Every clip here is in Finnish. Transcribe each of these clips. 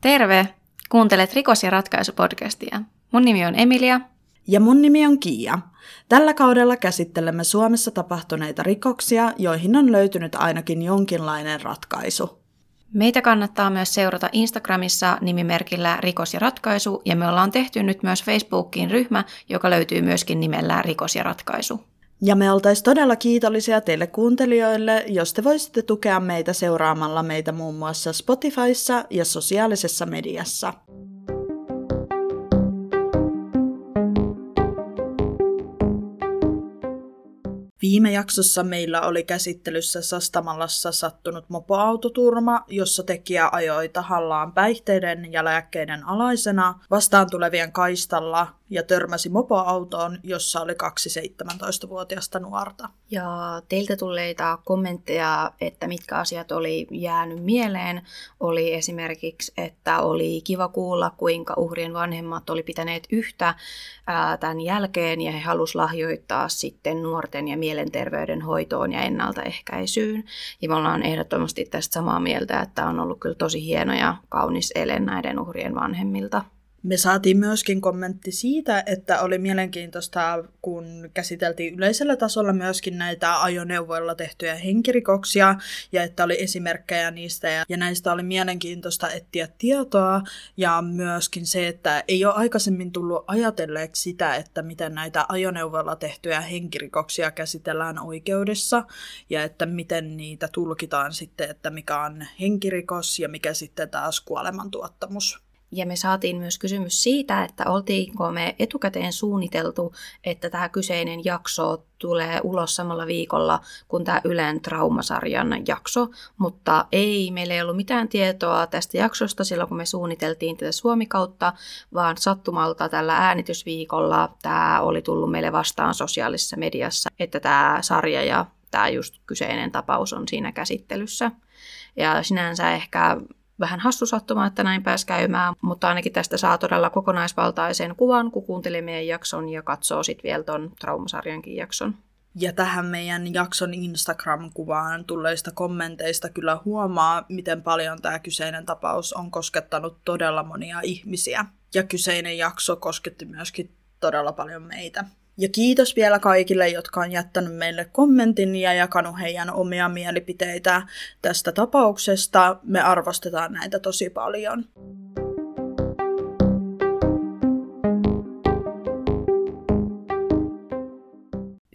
Terve! Kuuntelet Rikos- ja ratkaisupodcastia. Mun nimi on Emilia. Ja mun nimi on Kiia. Tällä kaudella käsittelemme Suomessa tapahtuneita rikoksia, joihin on löytynyt ainakin jonkinlainen ratkaisu. Meitä kannattaa myös seurata Instagramissa nimimerkillä Rikos ja ratkaisu, ja me ollaan tehty nyt myös Facebookiin ryhmä, joka löytyy myöskin nimellä Rikos ja ratkaisu. Ja me oltaisiin todella kiitollisia teille kuuntelijoille, jos te voisitte tukea meitä seuraamalla meitä muun muassa Spotifyssa ja sosiaalisessa mediassa. Viime jaksossa meillä oli käsittelyssä Sastamalassa sattunut mopoautoturma, jossa tekijä ajoi tahallaan päihteiden ja lääkkeiden alaisena vastaan tulevien kaistalla ja törmäsi mopoautoon, jossa oli kaksi 17-vuotiasta nuorta. Ja teiltä tulleita kommentteja, että mitkä asiat oli jäänyt mieleen, oli esimerkiksi, että oli kiva kuulla, kuinka uhrien vanhemmat oli pitäneet yhtä tämän jälkeen ja he halusivat lahjoittaa sitten nuorten ja mielenterveyden hoitoon ja ennaltaehkäisyyn. Ja me ollaan ehdottomasti tästä samaa mieltä, että on ollut kyllä tosi hieno ja kaunis ele näiden uhrien vanhemmilta. Me saatiin myöskin kommentti siitä, että oli mielenkiintoista, kun käsiteltiin yleisellä tasolla myöskin näitä ajoneuvoilla tehtyjä henkirikoksia, ja että oli esimerkkejä niistä, ja, näistä oli mielenkiintoista etsiä tietoa, ja myöskin se, että ei ole aikaisemmin tullut ajatelleeksi sitä, että miten näitä ajoneuvoilla tehtyjä henkirikoksia käsitellään oikeudessa, ja että miten niitä tulkitaan sitten, että mikä on henkirikos ja mikä sitten taas kuolemantuottamus. Ja me saatiin myös kysymys siitä, että oltiinko me etukäteen suunniteltu, että tämä kyseinen jakso tulee ulos samalla viikolla kuin tämä Ylen traumasarjan jakso, mutta ei, meillä ei ollut mitään tietoa tästä jaksosta silloin, kun me suunniteltiin tätä Suomi-kautta, vaan sattumalta tällä äänitysviikolla tämä oli tullut meille vastaan sosiaalisessa mediassa, että tämä sarja ja tämä just kyseinen tapaus on siinä käsittelyssä. Ja sinänsä ehkä vähän hassu sattuma, että näin pääsi käymään, mutta ainakin tästä saa todella kokonaisvaltaisen kuvan, kun kuuntelee meidän jakson ja katsoo sitten vielä ton traumasarjankin jakson. Ja tähän meidän jakson Instagram-kuvaan tulleista kommenteista kyllä huomaa, miten paljon tämä kyseinen tapaus on koskettanut todella monia ihmisiä. Ja kyseinen jakso kosketti myöskin todella paljon meitä. Ja kiitos vielä kaikille, jotka on jättänyt meille kommentin ja jakanut heidän omia mielipiteitä tästä tapauksesta. Me arvostetaan näitä tosi paljon.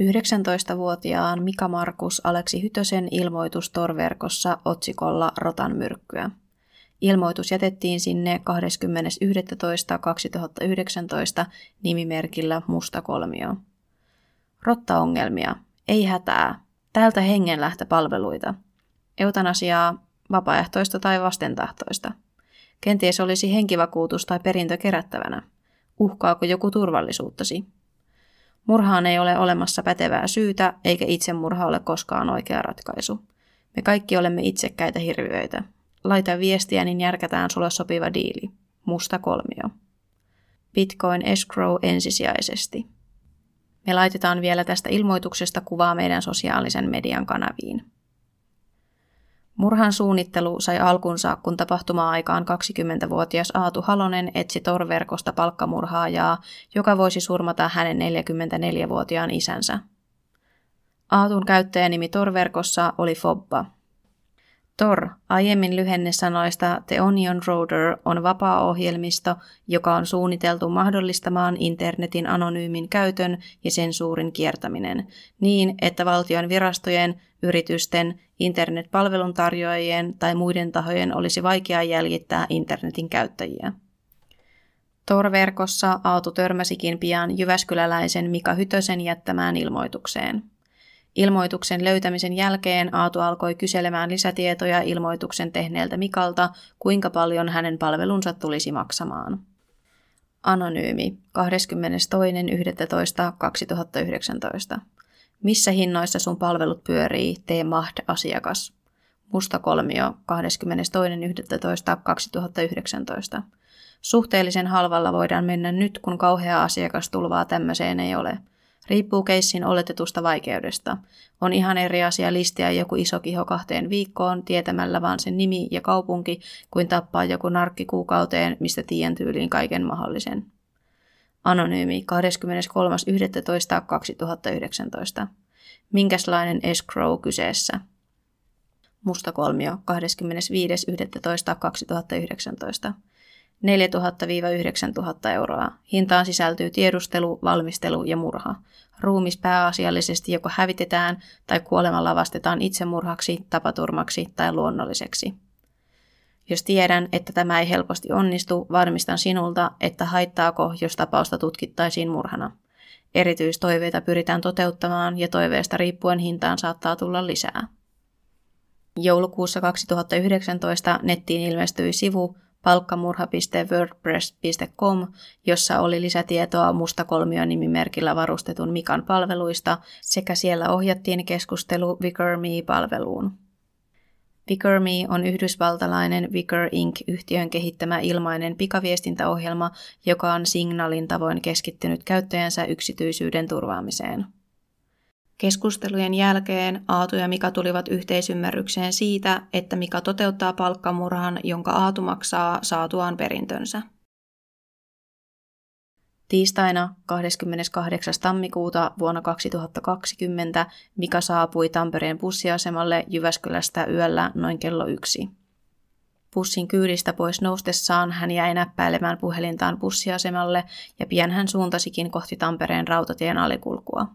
19-vuotiaan Mika Markus Aleksi Hytösen ilmoitus torverkossa otsikolla Rotan myrkkyä. Ilmoitus jätettiin sinne 20.11.2019 nimimerkillä Musta kolmio. Rottaongelmia. Ei hätää. Täältä hengenlähtöpalveluita. Eutanasiaa, vapaaehtoista tai vastentahtoista. Kenties olisi henkivakuutus tai perintö kerättävänä. Uhkaako joku turvallisuuttasi? Murhaan ei ole olemassa pätevää syytä, eikä itsemurha ole koskaan oikea ratkaisu. Me kaikki olemme itsekkäitä hirviöitä. Laita viestiä, niin järkätään sulle sopiva diili. Musta kolmio. Bitcoin escrow ensisijaisesti. Me laitetaan vielä tästä ilmoituksesta kuvaa meidän sosiaalisen median kanaviin. Murhan suunnittelu sai alkunsa, kun tapahtuma-aikaan 20-vuotias Aatu Halonen etsi torverkosta palkkamurhaajaa, joka voisi surmata hänen 44-vuotiaan isänsä. Aatun käyttäjänimi torverkossa oli Fobba – Tor, aiemmin lyhenne sanoista The Onion Roader, on vapaa-ohjelmisto, joka on suunniteltu mahdollistamaan internetin anonyymin käytön ja sensuurin kiertäminen, niin että valtion virastojen, yritysten, internetpalveluntarjoajien tai muiden tahojen olisi vaikea jäljittää internetin käyttäjiä. Tor-verkossa Aatu törmäsikin pian Jyväskyläläisen Mika Hytösen jättämään ilmoitukseen – Ilmoituksen löytämisen jälkeen Aatu alkoi kyselemään lisätietoja ilmoituksen tehneeltä Mikalta, kuinka paljon hänen palvelunsa tulisi maksamaan. Anonyymi 22.11.2019. Missä hinnoissa sun palvelut pyörii? Tee Mahd-asiakas. Musta kolmio 22.11.2019. Suhteellisen halvalla voidaan mennä nyt, kun kauhea asiakastulvaa tämmöiseen ei ole – Riippuu keissin oletetusta vaikeudesta. On ihan eri asia listiä joku iso kiho kahteen viikkoon tietämällä vaan sen nimi ja kaupunki, kuin tappaa joku narkki kuukauteen, mistä tiedän tyyliin kaiken mahdollisen. Anonyymi 23.11.2019. Minkäslainen escrow kyseessä? Musta kolmio 25.11.2019. 4000-9000 euroa. Hintaan sisältyy tiedustelu, valmistelu ja murha. Ruumis pääasiallisesti joko hävitetään tai kuolemalla vastetaan itsemurhaksi, tapaturmaksi tai luonnolliseksi. Jos tiedän, että tämä ei helposti onnistu, varmistan sinulta, että haittaako, jos tapausta tutkittaisiin murhana. Erityistoiveita pyritään toteuttamaan ja toiveesta riippuen hintaan saattaa tulla lisää. Joulukuussa 2019 nettiin ilmestyi sivu palkkamurha.wordpress.com, jossa oli lisätietoa mustakolmion nimimerkillä varustetun Mikan palveluista sekä siellä ohjattiin keskustelu. Vicar Me on yhdysvaltalainen Vicar Inc. yhtiön kehittämä ilmainen pikaviestintäohjelma, joka on Signalin tavoin keskittynyt käyttäjänsä yksityisyyden turvaamiseen. Keskustelujen jälkeen Aatu ja Mika tulivat yhteisymmärrykseen siitä, että Mika toteuttaa palkkamurhan, jonka Aatu maksaa saatuaan perintönsä. Tiistaina 28. tammikuuta vuonna 2020 Mika saapui Tampereen bussiasemalle Jyväskylästä yöllä noin kello yksi. Bussin kyydistä pois noustessaan hän jäi näppäilemään puhelintaan bussiasemalle ja pian hän suuntasikin kohti Tampereen rautatien alikulkua.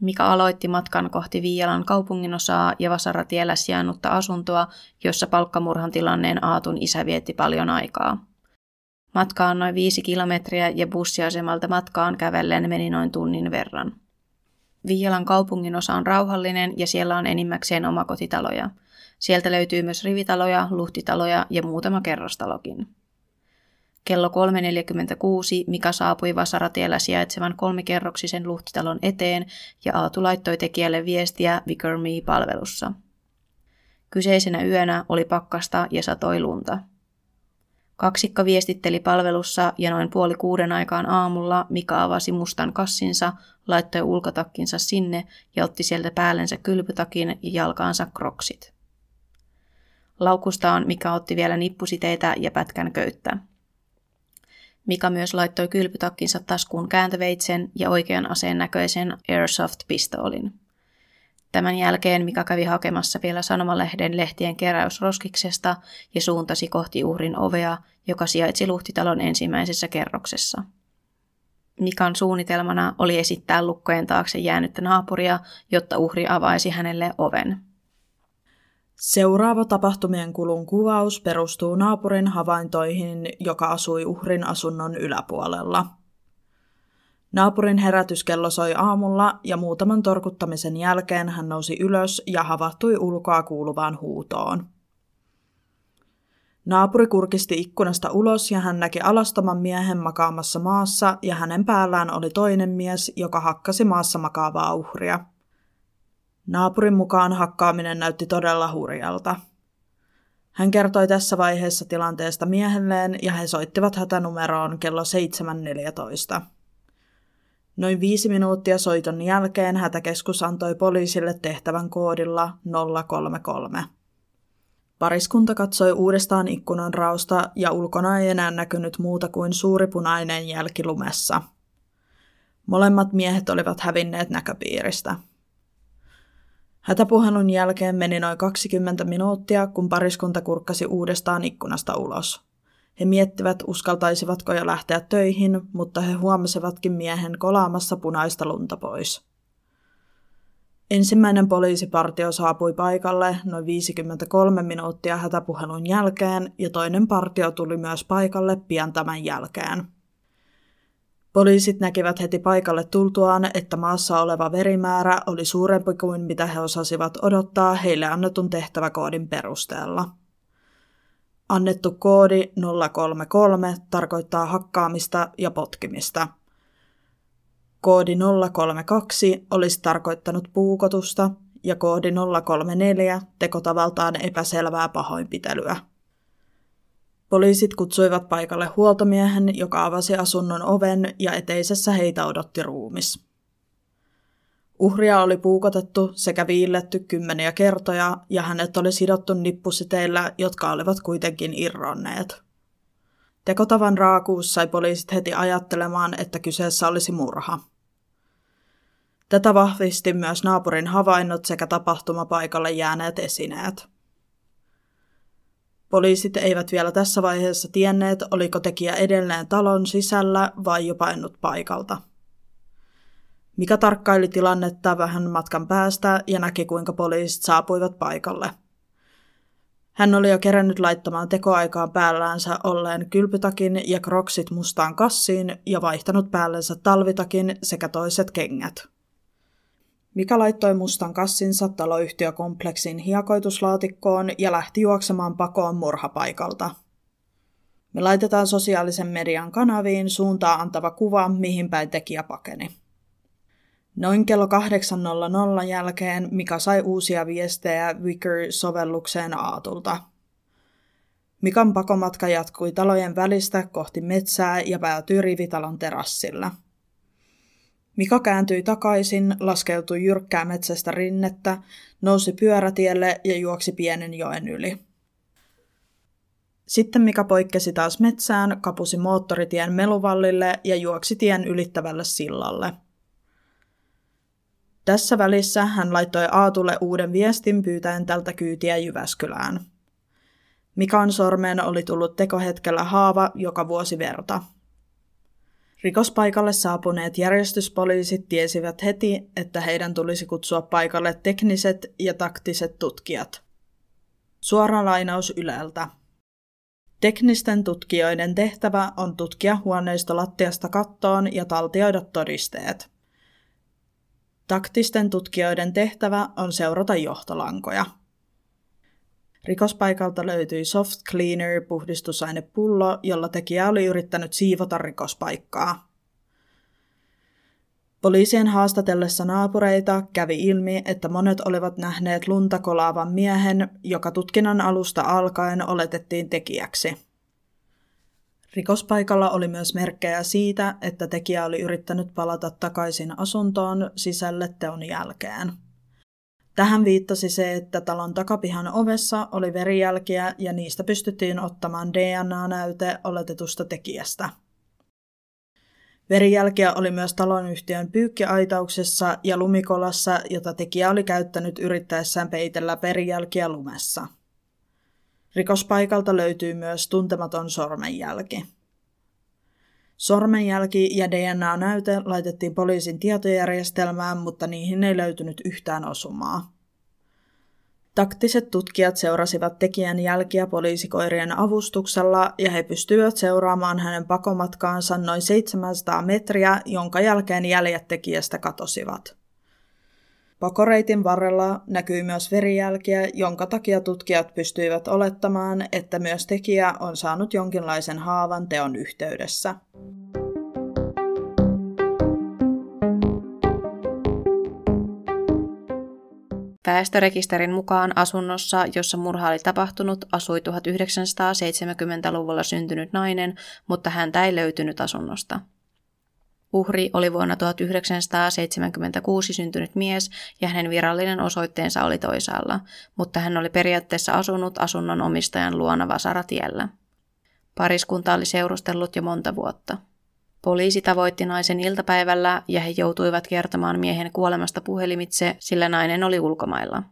Mika aloitti matkan kohti Viialan kaupunginosaa ja Vasaratiellä sijainnutta asuntoa, jossa palkkamurhan tilanneen Aatun isä vietti paljon aikaa. Matka on noin viisi kilometriä ja bussiasemalta matkaan kävellen meni noin tunnin verran. Viialan kaupunginosa on rauhallinen ja siellä on enimmäkseen omakotitaloja. Sieltä löytyy myös rivitaloja, luhtitaloja ja muutama kerrostalokin. Kello 3.46 Mika saapui Vasaratiellä sijaitsevan kolmikerroksisen luhtitalon eteen ja Aatu laittoi tekijälle viestiä Vicar Me-palvelussa. Kyseisenä yönä oli pakkasta ja satoi lunta. Kaksikko viestitteli palvelussa ja noin puoli kuuden aikaan aamulla Mika avasi mustan kassinsa, laittoi ulkotakkinsa sinne ja otti sieltä päällensä kylpytakin ja jalkaansa kroksit. Laukustaan Mika otti vielä nippusiteitä ja pätkän köyttä. Mika myös laittoi kylpytakkinsa taskuun kääntöveitsen ja oikean aseen näköisen Airsoft-pistoolin. Tämän jälkeen Mika kävi hakemassa vielä sanomalehden lehtien keräysroskiksesta ja suuntasi kohti uhrin ovea, joka sijaitsi luhtitalon ensimmäisessä kerroksessa. Mikan suunnitelmana oli esittää lukkojen taakse jäänyttä naapuria, jotta uhri avaisi hänelle oven. Seuraava tapahtumien kulun kuvaus perustuu naapurin havaintoihin, joka asui uhrin asunnon yläpuolella. Naapurin herätyskello soi aamulla ja muutaman torkuttamisen jälkeen hän nousi ylös ja havahtui ulkoa kuuluvaan huutoon. Naapuri kurkisti ikkunasta ulos ja hän näki alastoman miehen makaamassa maassa ja hänen päällään oli toinen mies, joka hakkasi maassa makaavaa uhria. Naapurin mukaan hakkaaminen näytti todella hurjalta. Hän kertoi tässä vaiheessa tilanteesta miehelleen ja he soittivat hätänumeroon kello 7.14. Noin viisi minuuttia soiton jälkeen hätäkeskus antoi poliisille tehtävän koodilla 033. Pariskunta katsoi uudestaan ikkunan rausta ja ulkona ei enää näkynyt muuta kuin suuri punainen jälki lumessa. Molemmat miehet olivat hävinneet näköpiiristä. Hätäpuhelun jälkeen meni noin 20 minuuttia, kun pariskunta kurkkasi uudestaan ikkunasta ulos. He miettivät, uskaltaisivatko jo lähteä töihin, mutta he huomasivatkin miehen kolaamassa punaista lunta pois. Ensimmäinen poliisipartio saapui paikalle noin 53 minuuttia hätäpuhelun jälkeen ja toinen partio tuli myös paikalle pian tämän jälkeen. Poliisit näkivät heti paikalle tultuaan, että maassa oleva verimäärä oli suurempi kuin mitä he osasivat odottaa heille annetun tehtäväkoodin perusteella. Annettu koodi 033 tarkoittaa hakkaamista ja potkimista. Koodi 032 olisi tarkoittanut puukotusta ja koodi 034 tekotavaltaan epäselvää pahoinpitelyä. Poliisit kutsuivat paikalle huoltomiehen, joka avasi asunnon oven ja eteisessä heitä odotti ruumis. Uhria oli puukotettu sekä viilletty kymmeniä kertoja ja hänet oli sidottu nippusiteillä, jotka olivat kuitenkin irronneet. Tekotavan raakuus sai poliisit heti ajattelemaan, että kyseessä olisi murha. Tätä vahvisti myös naapurin havainnot sekä tapahtumapaikalle jääneet esineet. Poliisit eivät vielä tässä vaiheessa tienneet, oliko tekijä edelleen talon sisällä vai jo painut paikalta. Mika tarkkaili tilannetta vähän matkan päästä ja näki, kuinka poliisit saapuivat paikalle. Hän oli jo kerännyt laittamaan tekoaikaan päälläänsä olleen kylpytakin ja kroksit mustaan kassiin ja vaihtanut päällensä talvitakin sekä toiset kengät. Mika laittoi mustan kassinsa taloyhtiökompleksin hiekoituslaatikkoon ja lähti juoksemaan pakoon murhapaikalta. Me laitetaan sosiaalisen median kanaviin suuntaa antava kuva, mihin päin tekijä pakeni. Noin kello 8.00 jälkeen Mika sai uusia viestejä Wicker-sovellukseen Aatulta. Mikan pakomatka jatkui talojen välistä kohti metsää ja päätyi rivitalon terassilla. Mika kääntyi takaisin, laskeutui jyrkkää metsästä rinnettä, nousi pyörätielle ja juoksi pienen joen yli. Sitten Mika poikkesi taas metsään, kapusi moottoritien meluvallille ja juoksi tien ylittävälle sillalle – tässä välissä hän laittoi Aatulle uuden viestin pyytäen tältä kyytiä Jyväskylään. Mikan sormeen oli tullut tekohetkellä haava, joka vuosi verta. Rikospaikalle saapuneet järjestyspoliisit tiesivät heti, että heidän tulisi kutsua paikalle tekniset ja taktiset tutkijat. Suora lainaus Yleltä. Teknisten tutkijoiden tehtävä on tutkia huoneisto lattiasta kattoon ja taltioida todisteet – Taktisten tutkijoiden tehtävä on seurata johtolankoja. Rikospaikalta löytyi Soft Cleaner puhdistusainepullo, jolla tekijä oli yrittänyt siivota rikospaikkaa. Poliisien haastatellessa naapureita kävi ilmi, että monet olivat nähneet lunta kolaavan miehen, joka tutkinnan alusta alkaen oletettiin tekijäksi. Rikospaikalla oli myös merkkejä siitä, että tekijä oli yrittänyt palata takaisin asuntoon sisälle teon jälkeen. Tähän viittasi se, että talon takapihan ovessa oli verijälkiä ja niistä pystyttiin ottamaan DNA-näyte oletetusta tekijästä. Verijälkiä oli myös talonyhtiön pyykkiaitauksessa ja lumikolassa, jota tekijä oli käyttänyt yrittäessään peitellä verijälkiä lumessa. Rikospaikalta löytyy myös tuntematon sormenjälki. Sormenjälki ja DNA-näyte laitettiin poliisin tietojärjestelmään, mutta niihin ei löytynyt yhtään osumaa. Taktiset tutkijat seurasivat tekijän jälkiä poliisikoirien avustuksella ja he pystyivät seuraamaan hänen pakomatkaansa noin 700 metriä, jonka jälkeen jäljet tekijästä katosivat. Pakoreitin varrella näkyy myös verijälkiä, jonka takia tutkijat pystyivät olettamaan, että myös tekijä on saanut jonkinlaisen haavan teon yhteydessä. Väestörekisterin mukaan asunnossa, jossa murha oli tapahtunut, asui 1970-luvulla syntynyt nainen, mutta häntä ei löytynyt asunnosta. Uhri oli vuonna 1976 syntynyt mies ja hänen virallinen osoitteensa oli toisaalla, mutta hän oli periaatteessa asunut asunnon omistajan luona Vasaratiellä. Pariskunta oli seurustellut jo monta vuotta. Poliisi tavoitti naisen iltapäivällä ja he joutuivat kertomaan miehen kuolemasta puhelimitse, sillä nainen oli ulkomailla.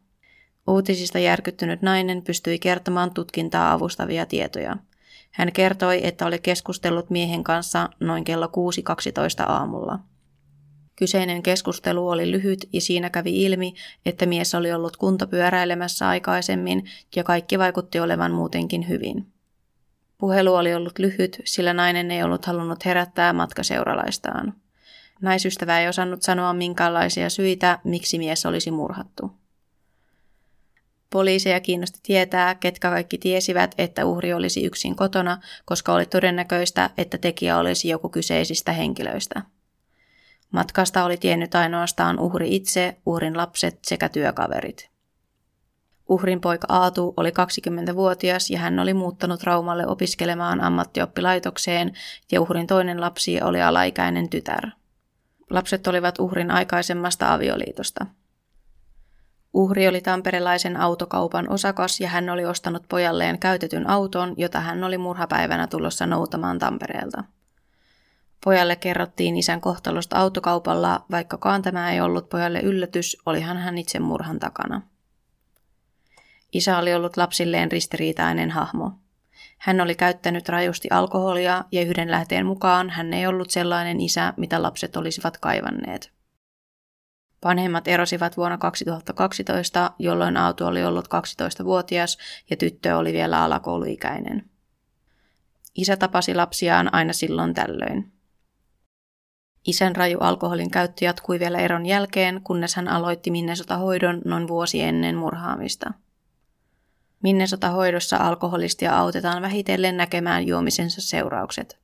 Uutisista järkyttynyt nainen pystyi kertomaan tutkintaa avustavia tietoja – hän kertoi, että oli keskustellut miehen kanssa noin kello 6.12 aamulla. Kyseinen keskustelu oli lyhyt ja siinä kävi ilmi, että mies oli ollut kuntopyöräilemässä aikaisemmin ja kaikki vaikutti olevan muutenkin hyvin. Puhelu oli ollut lyhyt, sillä nainen ei ollut halunnut herättää matkaseuralaistaan. Naisystävä ei osannut sanoa minkäänlaisia syitä, miksi mies olisi murhattu. Poliiseja kiinnosti tietää, ketkä kaikki tiesivät, että uhri olisi yksin kotona, koska oli todennäköistä, että tekijä olisi joku kyseisistä henkilöistä. Matkasta oli tiennyt ainoastaan uhri itse, uhrin lapset sekä työkaverit. Uhrin poika Aatu oli 20-vuotias ja hän oli muuttanut Raumalle opiskelemaan ammattioppilaitokseen ja uhrin toinen lapsi oli alaikäinen tytär. Lapset olivat uhrin aikaisemmasta avioliitosta. Uhri oli tamperelaisen autokaupan osakas ja hän oli ostanut pojalleen käytetyn auton, jota hän oli murhapäivänä tulossa noutamaan Tampereelta. Pojalle kerrottiin isän kohtalosta autokaupalla, vaikkakaan tämä ei ollut pojalle yllätys, olihan hän itse murhan takana. Isä oli ollut lapsilleen ristiriitainen hahmo. Hän oli käyttänyt rajusti alkoholia ja yhden lähteen mukaan hän ei ollut sellainen isä, mitä lapset olisivat kaivanneet. Vanhemmat erosivat vuonna 2012, jolloin auto oli ollut 12-vuotias ja tyttö oli vielä alakouluikäinen. Isä tapasi lapsiaan aina silloin tällöin. Isän raju alkoholin käyttö jatkui vielä eron jälkeen, kunnes hän aloitti Minnesota-hoidon noin vuosi ennen murhaamista. Minnesota-hoidossa alkoholistia autetaan vähitellen näkemään juomisensa seuraukset.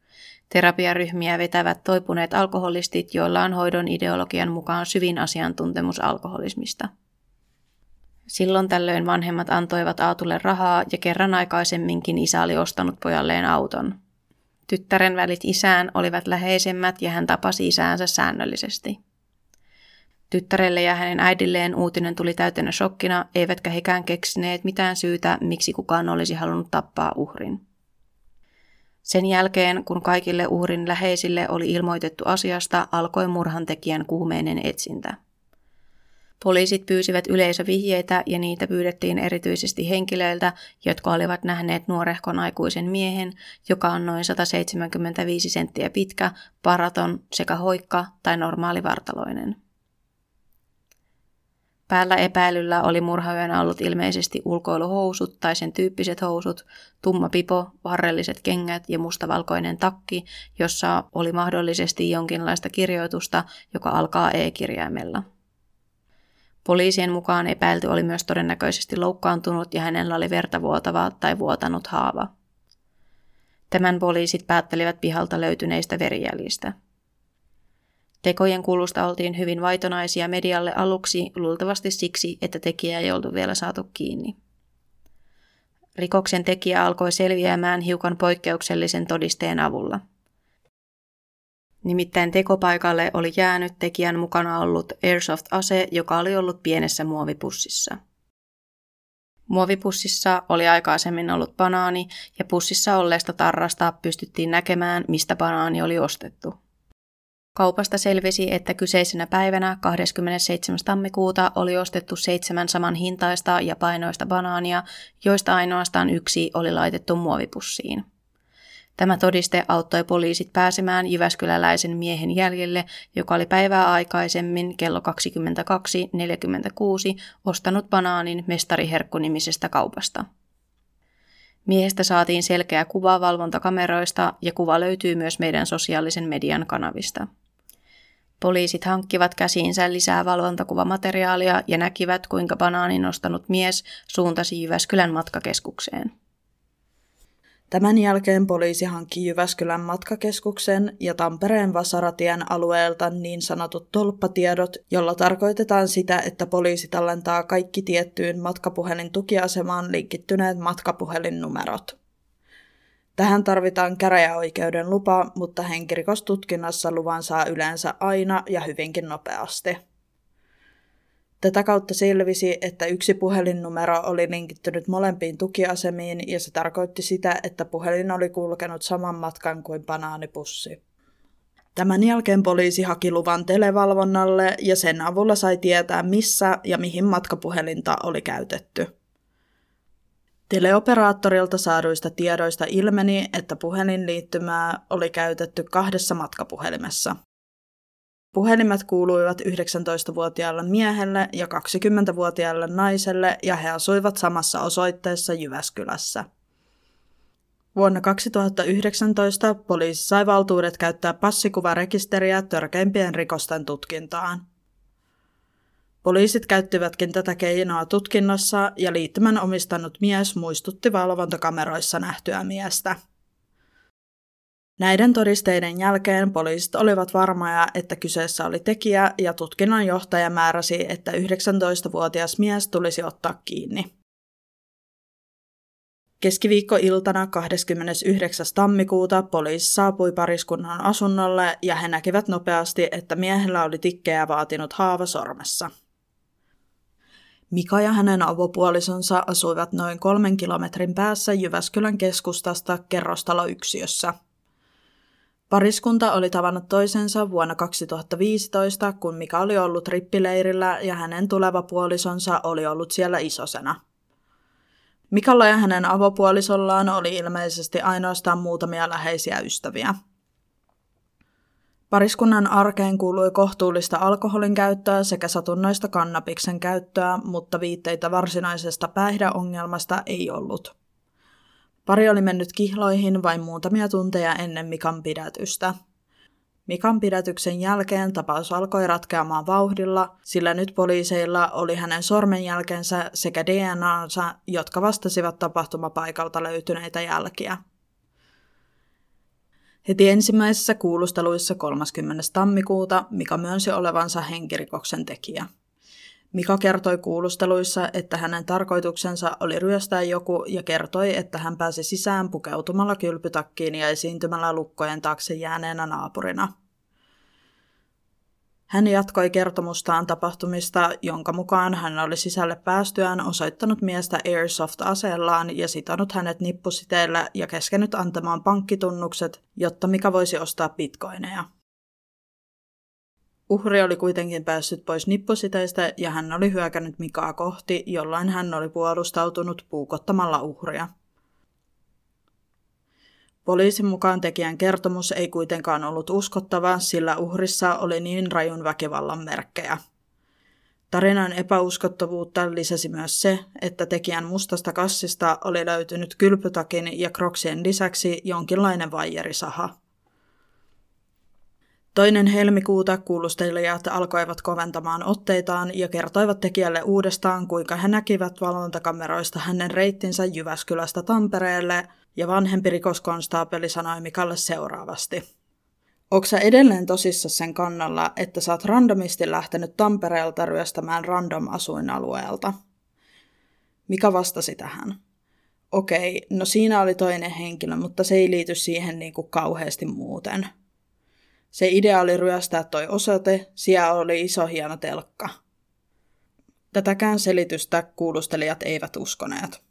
Terapiaryhmiä vetävät toipuneet alkoholistit, joilla on hoidon ideologian mukaan syvin asiantuntemus alkoholismista. Silloin tällöin vanhemmat antoivat Aatulle rahaa ja kerran aikaisemminkin isä oli ostanut pojalleen auton. Tyttären välit isään olivat läheisemmät ja hän tapasi isäänsä säännöllisesti. Tyttärelle ja hänen äidilleen uutinen tuli täytenä shokkina, eivätkä hekään keksineet mitään syytä, miksi kukaan olisi halunnut tappaa uhrin. Sen jälkeen, kun kaikille uhrin läheisille oli ilmoitettu asiasta, alkoi murhantekijän kuumeinen etsintä. Poliisit pyysivät yleisövihjeitä ja niitä pyydettiin erityisesti henkilöiltä, jotka olivat nähneet nuorehkon aikuisen miehen, joka on noin 175 senttiä pitkä, paraton sekä hoikka tai normaali vartaloinen. Päällä epäilyllä oli murhaajana ollut ilmeisesti ulkoiluhousut tai sen tyyppiset housut, tumma pipo, varrelliset kengät ja mustavalkoinen takki, jossa oli mahdollisesti jonkinlaista kirjoitusta, joka alkaa E-kirjaimella. Poliisien mukaan epäilty oli myös todennäköisesti loukkaantunut ja hänellä oli verta vuotava tai vuotanut haava. Tämän poliisit päättelivät pihalta löytyneistä verijäljistä. Tekojen kulusta oltiin hyvin vaitonaisia medialle aluksi, luultavasti siksi, että tekijä ei oltu vielä saatu kiinni. Rikoksen tekijä alkoi selviämään hiukan poikkeuksellisen todisteen avulla. Nimittäin tekopaikalle oli jäänyt tekijän mukana ollut Airsoft-ase, joka oli ollut pienessä muovipussissa. Muovipussissa oli aikaisemmin ollut banaani, ja pussissa olleesta tarrasta pystyttiin näkemään, mistä banaani oli ostettu. Kaupasta selvisi, että kyseisenä päivänä 27. tammikuuta oli ostettu seitsemän saman hintaista ja painoista banaania, joista ainoastaan yksi oli laitettu muovipussiin. Tämä todiste auttoi poliisit pääsemään Jyväskyläläisen miehen jäljelle, joka oli päivää aikaisemmin kello 22.46 ostanut banaanin mestariherkkunimisestä kaupasta. Miehestä saatiin selkeä kuva valvontakameroista ja kuva löytyy myös meidän sosiaalisen median kanavista. Poliisit hankkivat käsiinsä lisää valvontakuvamateriaalia ja näkivät, kuinka banaanin nostanut mies suuntasi Jyväskylän matkakeskukseen. Tämän jälkeen poliisi hankki Jyväskylän matkakeskuksen ja Tampereen Vasaratien alueelta niin sanotut tolppatiedot, jolla tarkoitetaan sitä, että poliisi tallentaa kaikki tiettyyn matkapuhelin tukiasemaan linkittyneet matkapuhelinnumerot. Tähän tarvitaan käräjäoikeuden lupa, mutta henkirikostutkinnassa luvan saa yleensä aina ja hyvinkin nopeasti. Tätä kautta selvisi, että yksi puhelinnumero oli linkittynyt molempiin tukiasemiin ja se tarkoitti sitä, että puhelin oli kulkenut saman matkan kuin banaanipussi. Tämän jälkeen poliisi haki luvan televalvonnalle ja sen avulla sai tietää, missä ja mihin matkapuhelinta oli käytetty. Teleoperaattorilta saaduista tiedoista ilmeni, että puhelinliittymää oli käytetty kahdessa matkapuhelimessa. Puhelimet kuuluivat 19-vuotiaalle miehelle ja 20-vuotiaalle naiselle ja he asuivat samassa osoitteessa Jyväskylässä. Vuonna 2019 poliisi sai valtuudet käyttää passikuvarekisteriä törkeimpien rikosten tutkintaan. Poliisit käyttivätkin tätä keinoa tutkinnassa ja liittymän omistanut mies muistutti valvontakameroissa nähtyä miestä. Näiden todisteiden jälkeen poliisit olivat varmoja, että kyseessä oli tekijä ja tutkinnan johtaja määräsi, että 19-vuotias mies tulisi ottaa kiinni. Keskiviikkoiltana 29. tammikuuta poliisi saapui pariskunnan asunnolle ja he näkivät nopeasti, että miehellä oli tikkejä vaatinut haava sormessa. Mika ja hänen avopuolisonsa asuivat noin kolmen kilometrin päässä Jyväskylän keskustasta kerrostaloyksiössä. Pariskunta oli tavannut toisensa vuonna 2015, kun Mika oli ollut rippileirillä ja hänen tuleva puolisonsa oli ollut siellä isosena – Mikalla ja hänen avopuolisollaan oli ilmeisesti ainoastaan muutamia läheisiä ystäviä. Pariskunnan arkeen kuului kohtuullista alkoholin käyttöä sekä satunnaista kannabiksen käyttöä, mutta viitteitä varsinaisesta päihdeongelmasta ei ollut. Pari oli mennyt kihloihin vain muutamia tunteja ennen Mikan pidätystä – Mikan pidätyksen jälkeen tapaus alkoi ratkeamaan vauhdilla, sillä nyt poliiseilla oli hänen sormenjälkensä sekä DNAnsa, jotka vastasivat tapahtumapaikalta löytyneitä jälkiä. Heti ensimmäisissä kuulusteluissa 30. tammikuuta Mika myönsi olevansa henkirikoksen tekijä. Mika kertoi kuulusteluissa, että hänen tarkoituksensa oli ryöstää joku ja kertoi, että hän pääsi sisään pukeutumalla kylpytakkiin ja esiintymällä lukkojen taakse jääneenä naapurina. Hän jatkoi kertomustaan tapahtumista, jonka mukaan hän oli sisälle päästyään osoittanut miestä Airsoft-aseellaan ja sitonut hänet nippusiteillä ja keskenyt antamaan pankkitunnukset, jotta mikä voisi ostaa bitcoineja. Uhri oli kuitenkin päässyt pois nippusiteistä ja hän oli hyökännyt Mikaa kohti, jolloin hän oli puolustautunut puukottamalla uhria. Poliisin mukaan tekijän kertomus ei kuitenkaan ollut uskottava, sillä uhrissa oli niin rajun väkivallan merkkejä. Tarinan epäuskottavuutta lisäsi myös se, että tekijän mustasta kassista oli löytynyt kylpytakin ja kroksien lisäksi jonkinlainen vaijerisaha. Toinen helmikuuta kuulustelijat alkoivat koventamaan otteitaan ja kertoivat tekijälle uudestaan, kuinka he näkivät valvontakameroista hänen reittinsä Jyväskylästä Tampereelle, ja vanhempi rikoskonstaapeli sanoi Mikalle seuraavasti. Oksa edelleen tosissa sen kannalla, että oot randomisti lähtenyt Tampereelta ryöstämään random-asuinalueelta? Mika vastasi tähän. Okei, no siinä oli toinen henkilö, mutta se ei liity siihen niin kuin kauheasti muuten – se idea oli ryöstää toi osoite, siellä oli iso hieno telkka. Tätäkään selitystä kuulustelijat eivät uskoneet.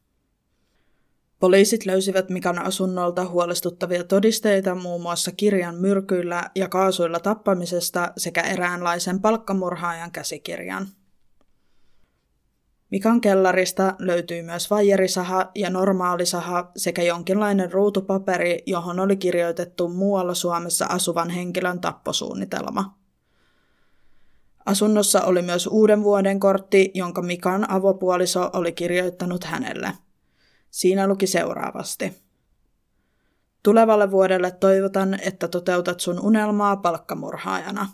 Poliisit löysivät Mikan asunnolta huolestuttavia todisteita muun muassa kirjan myrkyillä ja kaasuilla tappamisesta sekä eräänlaisen palkkamurhaajan käsikirjan. Mikan kellarista löytyi myös vaijerisaha ja normaalisaha sekä jonkinlainen ruutupaperi, johon oli kirjoitettu muualla Suomessa asuvan henkilön tapposuunnitelma. Asunnossa oli myös uuden vuoden kortti, jonka Mikan avopuoliso oli kirjoittanut hänelle. Siinä luki seuraavasti. Tulevalle vuodelle toivotan, että toteutat sun unelmaa palkkamurhaajana.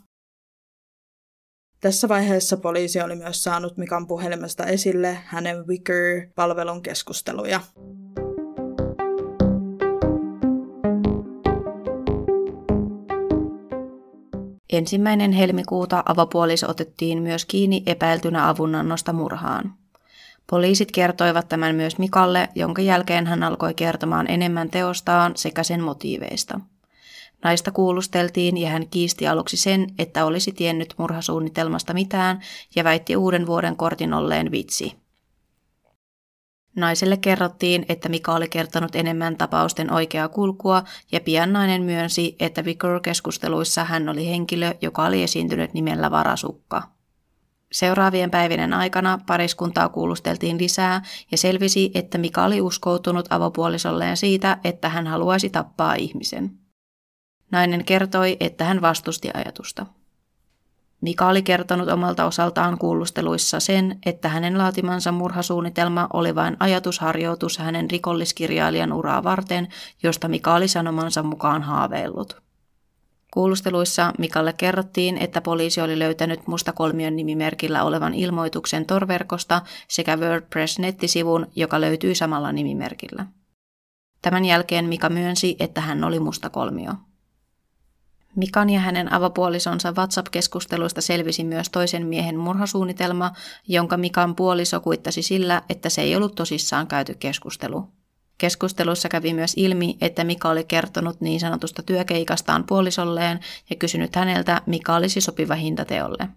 Tässä vaiheessa poliisi oli myös saanut Mikan puhelimesta esille hänen Wicker-palvelun keskusteluja. Ensimmäinen helmikuuta avopuoliso otettiin myös kiinni epäiltynä avunannosta murhaan. Poliisit kertoivat tämän myös Mikalle, jonka jälkeen hän alkoi kertomaan enemmän teostaan sekä sen motiiveista – Naista kuulusteltiin ja hän kiisti aluksi sen, että olisi tiennyt murhasuunnitelmasta mitään ja väitti uuden vuoden kortin olleen vitsi. Naiselle kerrottiin, että Mika oli kertonut enemmän tapausten oikeaa kulkua ja pian nainen myönsi, että Vicar-keskusteluissa hän oli henkilö, joka oli esiintynyt nimellä Varasukka. Seuraavien päivien aikana pariskuntaa kuulusteltiin lisää ja selvisi, että Mika oli uskoutunut avopuolisolleen siitä, että hän haluaisi tappaa ihmisen. Nainen kertoi, että hän vastusti ajatusta. Mika oli kertonut omalta osaltaan kuulusteluissa sen, että hänen laatimansa murhasuunnitelma oli vain ajatusharjoitus hänen rikolliskirjailijan uraa varten, josta Mika oli sanomansa mukaan haaveillut. Kuulusteluissa Mikalle kerrottiin, että poliisi oli löytänyt mustakolmion nimimerkillä olevan ilmoituksen torverkosta sekä WordPress-nettisivun, joka löytyi samalla nimimerkillä. Tämän jälkeen Mika myönsi, että hän oli mustakolmio. Mikan ja hänen avopuolisonsa WhatsApp-keskusteluista selvisi myös toisen miehen murhasuunnitelma, jonka Mikan puoliso kuittasi sillä, että se ei ollut tosissaan käyty keskustelu. Keskustelussa kävi myös ilmi, että Mika oli kertonut niin sanotusta työkeikastaan puolisolleen ja kysynyt häneltä, mikä olisi sopiva hinta teolle.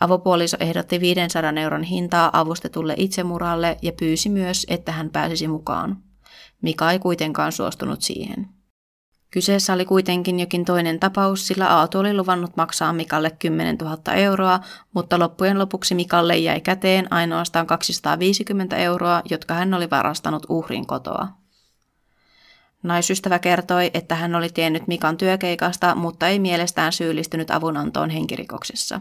Avopuoliso ehdotti 500 euron hintaa avustetulle itsemurhalle ja pyysi myös, että hän pääsisi mukaan. Mika ei kuitenkaan suostunut siihen. Kyseessä oli kuitenkin jokin toinen tapaus, sillä Aatu oli luvannut maksaa Mikalle 10 000 euroa, mutta loppujen lopuksi Mikalle jäi käteen ainoastaan 250 euroa, jotka hän oli varastanut uhrin kotoa. Naisystävä kertoi, että hän oli tiennyt Mikan työkeikasta, mutta ei mielestään syyllistynyt avunantoon henkirikoksessa.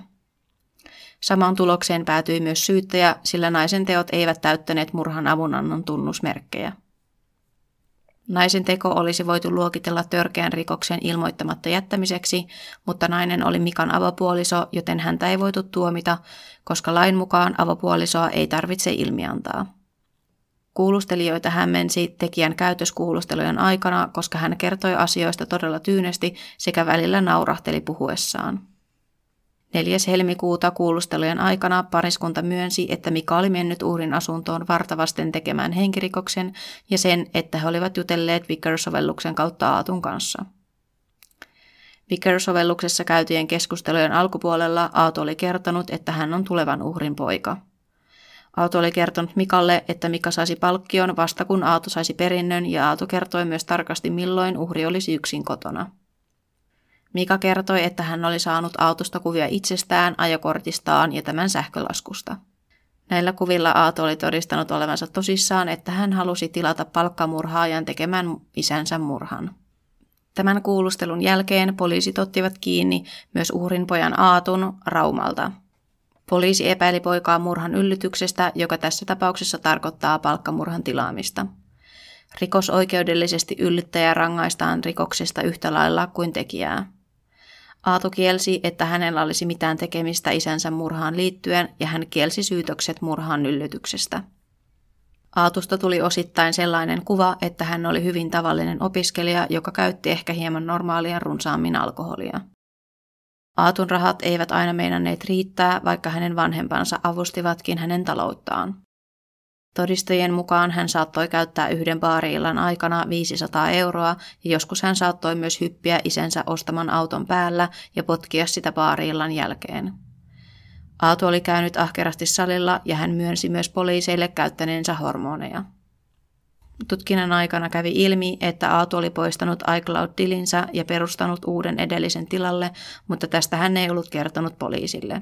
Samaan tulokseen päätyi myös syyttäjä, sillä naisen teot eivät täyttäneet murhan avunannon tunnusmerkkejä. Naisen teko olisi voitu luokitella törkeän rikoksen ilmoittamatta jättämiseksi, mutta nainen oli Mikan avopuoliso, joten häntä ei voitu tuomita, koska lain mukaan avopuolisoa ei tarvitse ilmiantaa. Kuulustelijoita hämmensi tekijän käytöskuulustelujen aikana, koska hän kertoi asioista todella tyynesti sekä välillä naurahteli puhuessaan. 4. helmikuuta kuulustelujen aikana pariskunta myönsi, että Mika oli mennyt uhrin asuntoon vartavasten tekemään henkirikoksen ja sen, että he olivat jutelleet Vicker-sovelluksen kautta Aatun kanssa. Vicker-sovelluksessa käytyjen keskustelujen alkupuolella Aatu oli kertonut, että hän on tulevan uhrin poika. Aatu oli kertonut Mikalle, että Mika saisi palkkion vasta kun Aatu saisi perinnön ja Aatu kertoi myös tarkasti milloin uhri olisi yksin kotona. Mika kertoi, että hän oli saanut autosta kuvia itsestään, ajokortistaan ja tämän sähkölaskusta. Näillä kuvilla Aato oli todistanut olevansa tosissaan, että hän halusi tilata palkkamurhaajan tekemään isänsä murhan. Tämän kuulustelun jälkeen poliisit ottivat kiinni myös uhrin pojan Aatun Raumalta. Poliisi epäili poikaa murhan yllytyksestä, joka tässä tapauksessa tarkoittaa palkkamurhan tilaamista. Rikosoikeudellisesti yllyttäjä rangaistaan rikoksesta yhtä lailla kuin tekijää. Aatu kielsi, että hänellä olisi mitään tekemistä isänsä murhaan liittyen ja hän kielsi syytökset murhaan yllytyksestä. Aatusta tuli osittain sellainen kuva, että hän oli hyvin tavallinen opiskelija, joka käytti ehkä hieman normaalia runsaammin alkoholia. Aatun rahat eivät aina meinanneet riittää, vaikka hänen vanhempansa avustivatkin hänen talouttaan. Todistajien mukaan hän saattoi käyttää yhden baariillan aikana 500 euroa ja joskus hän saattoi myös hyppiä isänsä ostaman auton päällä ja potkia sitä baariillan jälkeen. Aatu oli käynyt ahkerasti salilla ja hän myönsi myös poliiseille käyttäneensä hormoneja. Tutkinnan aikana kävi ilmi, että Aatu oli poistanut iCloud-tilinsä ja perustanut uuden edellisen tilalle, mutta tästä hän ei ollut kertonut poliisille.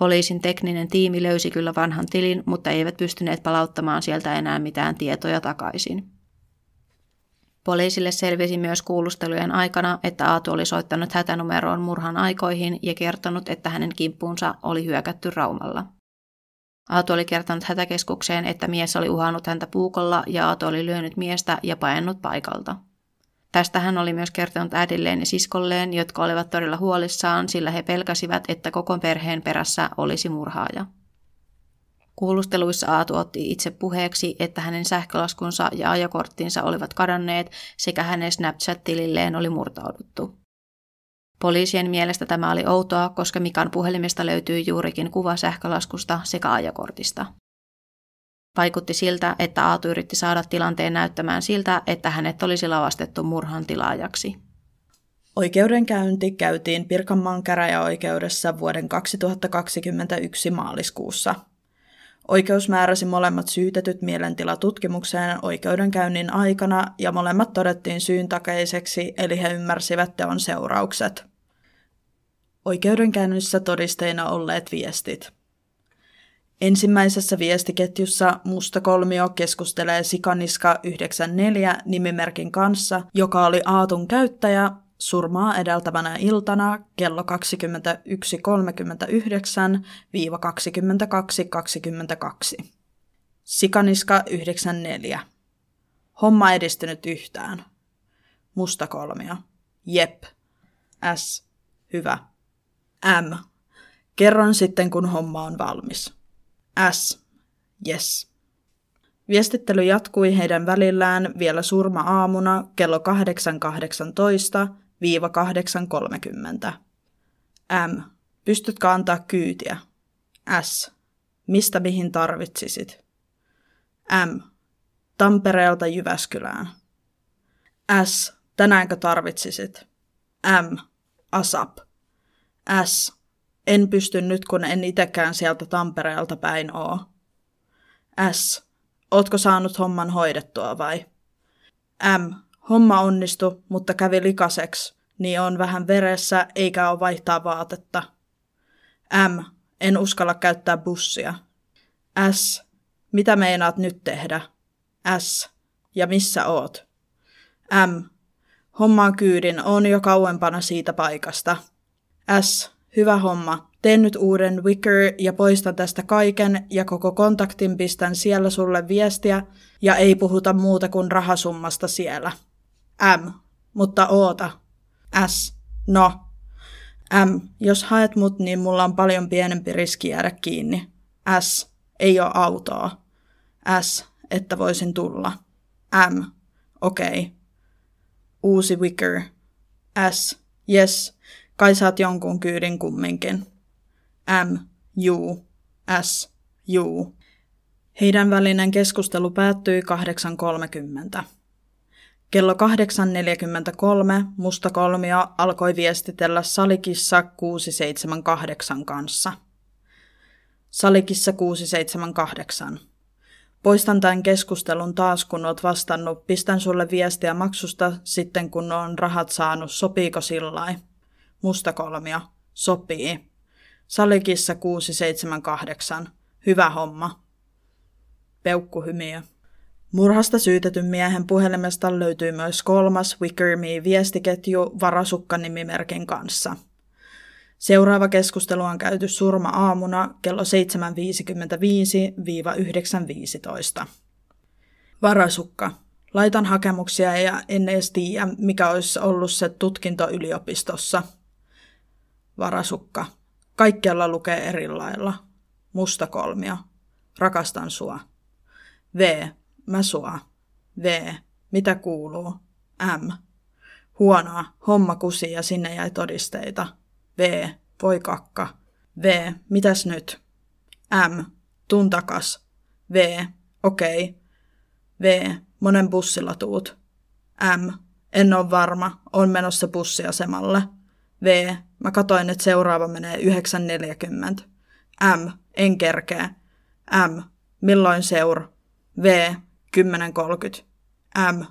Poliisin tekninen tiimi löysi kyllä vanhan tilin, mutta eivät pystyneet palauttamaan sieltä enää mitään tietoja takaisin. Poliisille selvisi myös kuulustelujen aikana, että Aatu oli soittanut hätänumeroon murhan aikoihin ja kertonut, että hänen kimppuunsa oli hyökätty Raumalla. Aatu oli kertonut hätäkeskukseen, että mies oli uhannut häntä puukolla ja Aatu oli lyönyt miestä ja paennut paikalta. Tästä hän oli myös kertonut äidilleen ja siskolleen, jotka olivat todella huolissaan, sillä he pelkäsivät, että koko perheen perässä olisi murhaaja. Kuulusteluissa Aatu otti itse puheeksi, että hänen sähkölaskunsa ja ajokorttinsa olivat kadonneet sekä hänen Snapchat-tililleen oli murtauduttu. Poliisien mielestä tämä oli outoa, koska Mikan puhelimesta löytyi juurikin kuva sähkölaskusta sekä ajokortista. Vaikutti siltä, että Aatu yritti saada tilanteen näyttämään siltä, että hänet olisi lavastettu murhan tilaajaksi. Oikeudenkäynti käytiin Pirkanmaan käräjäoikeudessa vuoden 2021 maaliskuussa. Oikeus määräsi molemmat syytetyt mielentilatutkimukseen oikeudenkäynnin aikana ja molemmat todettiin syyntakeiseksi, eli he ymmärsivät teon seuraukset. Oikeudenkäynnissä todisteina olleet viestit – Ensimmäisessä viestiketjussa Musta kolmio keskustelee Sikaniska 94 nimimerkin kanssa, joka oli Aatun käyttäjä surmaa edeltävänä iltana kello 21.39-22.22. Sikaniska 94. Homma edistynyt yhtään. Musta kolmio. Jep. S. Hyvä. M. Kerron sitten, kun homma on valmis. S. Yes. Viestittely jatkui heidän välillään vielä surma-aamuna kello 8.18-8.30. M. Pystytkö antaa kyytiä? S. Mistä mihin tarvitsisit? M. Tampereelta Jyväskylään. S. Tänäänkö tarvitsisit? M. ASAP. S. En pysty nyt, kun en itekään sieltä Tampereelta päin oo. S. Ootko saanut homman hoidettua vai? M. Homma onnistu, mutta kävi likaseksi, niin on vähän veressä eikä ole vaihtaa vaatetta. M. En uskalla käyttää bussia. S. Mitä meinaat nyt tehdä? S. Ja missä oot? M. Hommaan kyydin, on jo kauempana siitä paikasta. S. Hyvä homma. Teen nyt uuden Wicker ja poistan tästä kaiken ja koko kontaktin pistän siellä sulle viestiä ja ei puhuta muuta kuin rahasummasta siellä. M. Mutta oota. S. No. M. Jos haet mut, niin mulla on paljon pienempi riski jäädä kiinni. S. Ei ole autoa. S. Että voisin tulla. M. Okei. Okay. Uusi Wicker. S. Yes. Kai saat jonkun kyydin kumminkin. M. Ju. S. Ju. Heidän välinen keskustelu päättyi 8.30. Kello 8.43 musta kolmio alkoi viestitellä Salikissa 678 kanssa. Salikissa 678. Poistan tämän keskustelun taas, kun oot vastannut. Pistän sulle viestiä maksusta sitten, kun on rahat saanut. Sopiiko sillai? Musta kolmio. Sopii. Salikissa 678. Hyvä homma. Peukkuhymiö. Murhasta syytetyn miehen puhelimesta löytyy myös kolmas Wicker Me-viestiketju varasukka-nimimerkin kanssa. Seuraava keskustelu on käyty surma-aamuna kello 7.55-9.15. Varasukka. Laitan hakemuksia ja en edes tiedä, mikä olisi ollut se tutkinto yliopistossa. Varasukka. Kaikkialla lukee eri lailla. Musta kolmio. Rakastan sua. V. Mä sua. V. Mitä kuuluu? M. Huonoa. Homma kusi ja sinne jäi todisteita. V. Voi kakka. V. Mitäs nyt? M. Tun takas. V. Okei. Okay. V. Monen bussilla tuut. M. En ole varma. On menossa bussiasemalle. V. Mä katoin, että seuraava menee 9.40. M. En kerkeä. M. Milloin seur? V. 10.30. M.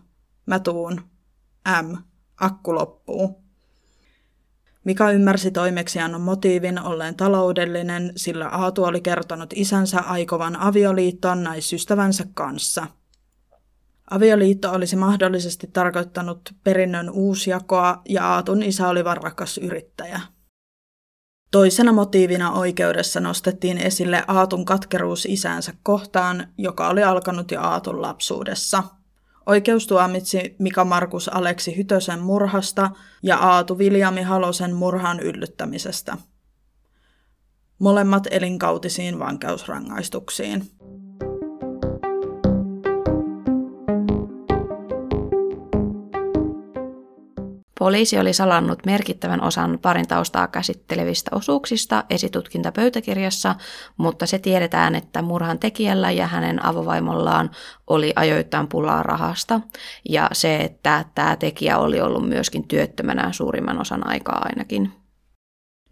Mä tuun. M. Akku loppuu. Mika ymmärsi toimeksiannon motiivin olleen taloudellinen, sillä Aatu oli kertonut isänsä aikovan avioliittoon naisystävänsä kanssa. Avioliitto olisi mahdollisesti tarkoittanut perinnön uusjakoa ja Aatun isä oli varrakas yrittäjä. Toisena motiivina oikeudessa nostettiin esille Aatun katkeruus isänsä kohtaan, joka oli alkanut jo Aatun lapsuudessa. Oikeus tuomitsi Mika Markus Aleksi Hytösen murhasta ja Aatu Viljami Halosen murhan yllyttämisestä. Molemmat elinkautisiin vankeusrangaistuksiin. Poliisi oli salannut merkittävän osan parin taustaa käsittelevistä osuuksista esitutkintapöytäkirjassa, mutta se tiedetään, että murhan tekijällä ja hänen avovaimollaan oli ajoittain pulaa rahasta ja se, että tämä tekijä oli ollut myöskin työttömänä suurimman osan aikaa ainakin.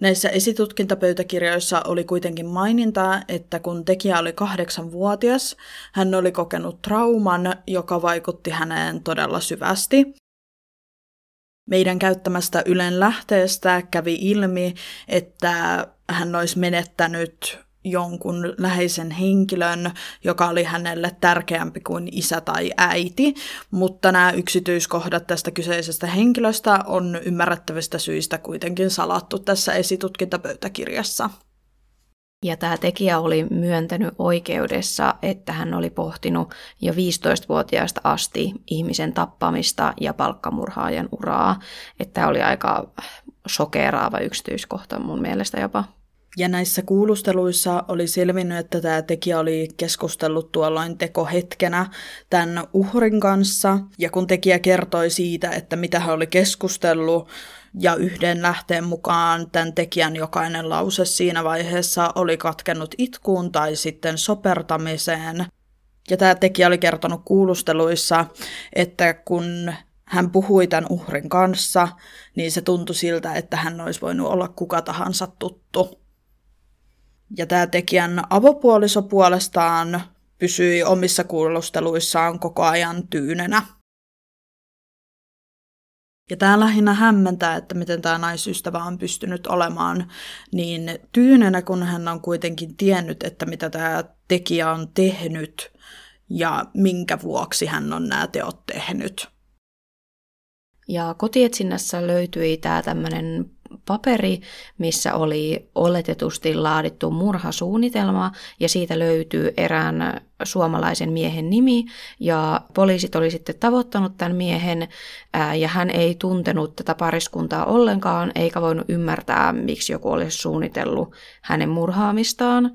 Näissä esitutkintapöytäkirjoissa oli kuitenkin mainintaa, että kun tekijä oli kahdeksanvuotias, hän oli kokenut trauman, joka vaikutti häneen todella syvästi. Meidän käyttämästä Ylen lähteestä kävi ilmi, että hän olisi menettänyt jonkun läheisen henkilön, joka oli hänelle tärkeämpi kuin isä tai äiti, mutta nämä yksityiskohdat tästä kyseisestä henkilöstä on ymmärrettävistä syistä kuitenkin salattu tässä esitutkintapöytäkirjassa. Ja tämä tekijä oli myöntänyt oikeudessa, että hän oli pohtinut jo 15-vuotiaasta asti ihmisen tappamista ja palkkamurhaajan uraa. Että tämä oli aika sokeraava yksityiskohta mun mielestä jopa. Ja näissä kuulusteluissa oli selvinnyt, että tämä tekijä oli keskustellut tuolloin tekohetkenä tämän uhrin kanssa. Ja kun tekijä kertoi siitä, että mitä hän oli keskustellut, ja yhden lähteen mukaan tämän tekijän jokainen lause siinä vaiheessa oli katkennut itkuun tai sitten sopertamiseen. Ja tämä tekijä oli kertonut kuulusteluissa, että kun hän puhui tämän uhrin kanssa, niin se tuntui siltä, että hän olisi voinut olla kuka tahansa tuttu. Ja tämä tekijän avopuoliso puolestaan pysyi omissa kuulusteluissaan koko ajan tyynenä. Ja tämä lähinnä hämmentää, että miten tämä naisystävä on pystynyt olemaan niin tyynenä, kun hän on kuitenkin tiennyt, että mitä tämä tekijä on tehnyt ja minkä vuoksi hän on nämä teot tehnyt. Ja kotietsinnässä löytyi tämä tämmöinen paperi, missä oli oletetusti laadittu murhasuunnitelma ja siitä löytyy erään suomalaisen miehen nimi ja poliisit oli sitten tavoittanut tämän miehen ja hän ei tuntenut tätä pariskuntaa ollenkaan eikä voinut ymmärtää, miksi joku olisi suunnitellut hänen murhaamistaan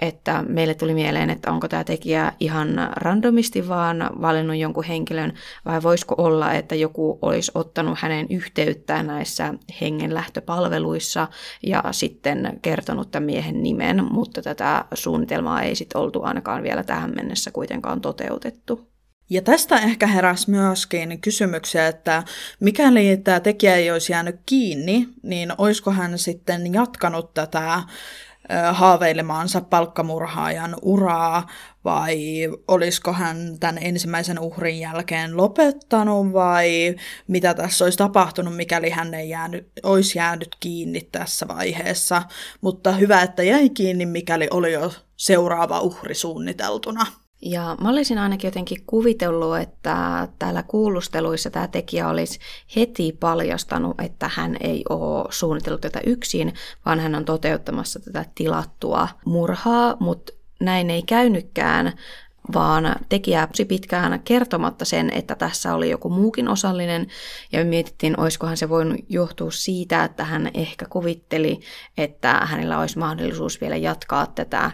että meille tuli mieleen, että onko tämä tekijä ihan randomisti vaan valinnut jonkun henkilön, vai voisiko olla, että joku olisi ottanut hänen yhteyttä näissä hengenlähtöpalveluissa ja sitten kertonut tämän miehen nimen, mutta tätä suunnitelmaa ei sitten oltu ainakaan vielä tähän mennessä kuitenkaan toteutettu. Ja tästä ehkä heräsi myöskin kysymyksiä, että mikäli tämä tekijä ei olisi jäänyt kiinni, niin olisiko hän sitten jatkanut tätä haaveilemaansa palkkamurhaajan uraa vai olisiko hän tämän ensimmäisen uhrin jälkeen lopettanut vai mitä tässä olisi tapahtunut, mikäli hän ei jäänyt, olisi jäänyt kiinni tässä vaiheessa. Mutta hyvä, että jäi kiinni, mikäli oli jo seuraava uhri suunniteltuna. Ja mä olisin ainakin jotenkin kuvitellut, että täällä kuulusteluissa tämä tekijä olisi heti paljastanut, että hän ei ole suunnitellut tätä yksin, vaan hän on toteuttamassa tätä tilattua murhaa, mutta näin ei käynytkään, vaan tekijä pitkään kertomatta sen, että tässä oli joku muukin osallinen, ja mietittiin, olisikohan se voinut johtua siitä, että hän ehkä kuvitteli, että hänellä olisi mahdollisuus vielä jatkaa tätä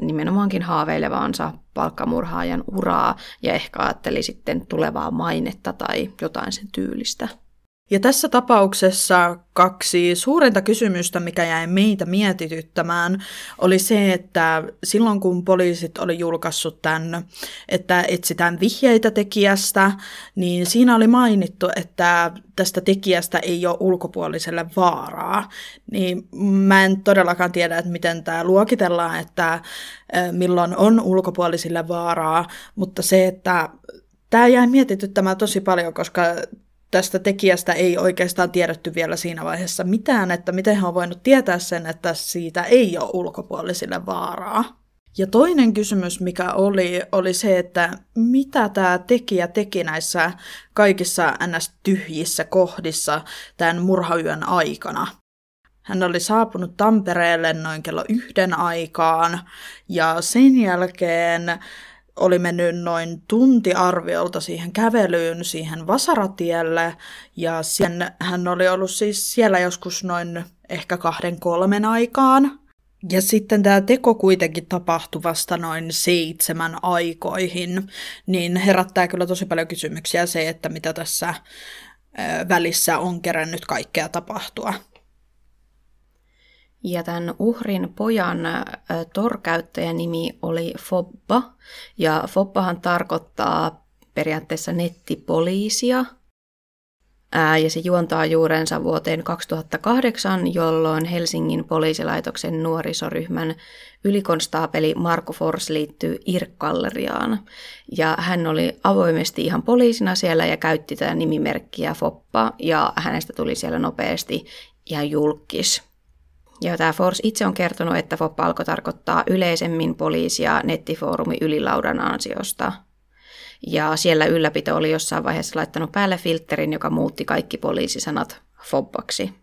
nimenomaankin haaveilevaansa palkkamurhaajan uraa ja ehkä ajatteli sitten tulevaa mainetta tai jotain sen tyylistä. Ja tässä tapauksessa kaksi suurinta kysymystä, mikä jäi meitä mietityttämään, oli se, että silloin kun poliisit oli julkaissut tämän, että etsitään vihjeitä tekijästä, niin siinä oli mainittu, että tästä tekijästä ei ole ulkopuoliselle vaaraa. Niin mä en todellakaan tiedä, että miten tämä luokitellaan, että milloin on ulkopuolisille vaaraa, mutta se, että Tämä jäi mietityttämään tosi paljon, koska tästä tekijästä ei oikeastaan tiedetty vielä siinä vaiheessa mitään, että miten hän on voinut tietää sen, että siitä ei ole ulkopuolisille vaaraa. Ja toinen kysymys, mikä oli, oli se, että mitä tämä tekijä teki näissä kaikissa ns-tyhjissä kohdissa tämän murhayön aikana. Hän oli saapunut Tampereelle noin kello yhden aikaan ja sen jälkeen oli mennyt noin tunti arviolta siihen kävelyyn, siihen Vasaratielle, ja sen, hän oli ollut siis siellä joskus noin ehkä kahden kolmen aikaan. Ja sitten tämä teko kuitenkin tapahtui vasta noin seitsemän aikoihin, niin herättää kyllä tosi paljon kysymyksiä se, että mitä tässä välissä on kerännyt kaikkea tapahtua. Ja tämän uhrin pojan torkäyttäjän nimi oli Fobba. Ja Fobbahan tarkoittaa periaatteessa nettipoliisia. Ja se juontaa juurensa vuoteen 2008, jolloin Helsingin poliisilaitoksen nuorisoryhmän ylikonstaapeli Marko Fors liittyy IRK-galleriaan. Ja hän oli avoimesti ihan poliisina siellä ja käytti tätä nimimerkkiä Foppa, ja hänestä tuli siellä nopeasti ihan julkis. Ja tämä Force itse on kertonut, että FOP alkoi tarkoittaa yleisemmin poliisia nettifoorumi ylilaudan ansiosta. Ja siellä ylläpito oli jossain vaiheessa laittanut päälle filterin, joka muutti kaikki poliisisanat FOBaksi.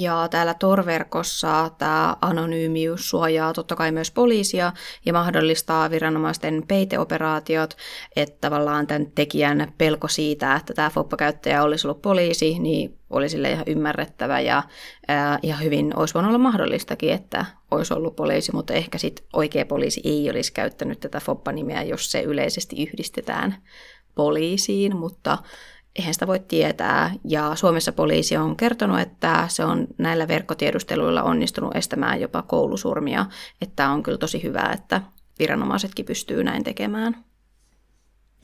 Ja täällä Tor-verkossa tämä anonyymius suojaa totta kai myös poliisia ja mahdollistaa viranomaisten peiteoperaatiot, että tavallaan tämän tekijän pelko siitä, että tämä FOPPA-käyttäjä olisi ollut poliisi, niin oli sille ihan ymmärrettävä ja ihan hyvin olisi voinut olla mahdollistakin, että olisi ollut poliisi, mutta ehkä sitten oikea poliisi ei olisi käyttänyt tätä FOPPA-nimeä, jos se yleisesti yhdistetään poliisiin, mutta eihän sitä voi tietää. Ja Suomessa poliisi on kertonut, että se on näillä verkkotiedusteluilla onnistunut estämään jopa koulusurmia. Että on kyllä tosi hyvä, että viranomaisetkin pystyy näin tekemään.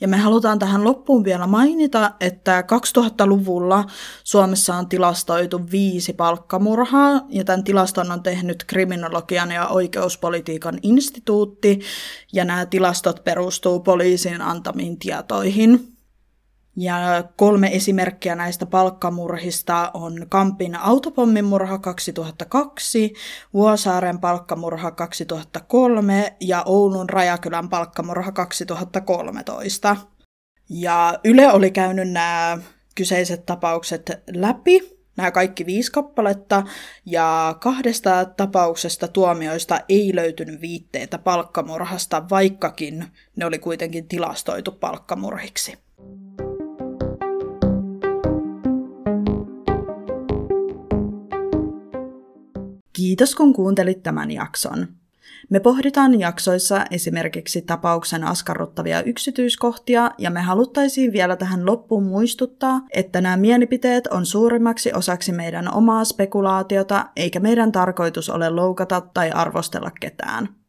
Ja me halutaan tähän loppuun vielä mainita, että 2000-luvulla Suomessa on tilastoitu viisi palkkamurhaa, ja tämän tilaston on tehnyt kriminologian ja oikeuspolitiikan instituutti, ja nämä tilastot perustuu poliisin antamiin tietoihin. Ja kolme esimerkkiä näistä palkkamurhista on Kampin autopommimurha 2002, Vuosaaren palkkamurha 2003 ja Oulun Rajakylän palkkamurha 2013. Ja Yle oli käynyt nämä kyseiset tapaukset läpi, nämä kaikki viisi kappaletta, ja kahdesta tapauksesta tuomioista ei löytynyt viitteitä palkkamurhasta, vaikkakin ne oli kuitenkin tilastoitu palkkamurhiksi. Kiitos kun kuuntelit tämän jakson. Me pohditaan jaksoissa esimerkiksi tapauksen askarruttavia yksityiskohtia ja me haluttaisiin vielä tähän loppuun muistuttaa, että nämä mielipiteet on suurimmaksi osaksi meidän omaa spekulaatiota eikä meidän tarkoitus ole loukata tai arvostella ketään.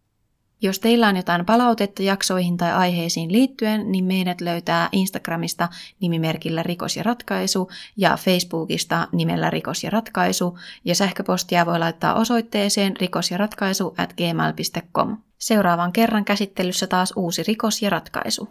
Jos teillä on jotain palautetta jaksoihin tai aiheisiin liittyen, niin meidät löytää Instagramista nimimerkillä Rikos ja ratkaisu ja Facebookista nimellä Rikos ja ratkaisu ja sähköpostia voi laittaa osoitteeseen rikosjaratkaisu at gmail.com. Seuraavan kerran käsittelyssä taas uusi rikos ja ratkaisu.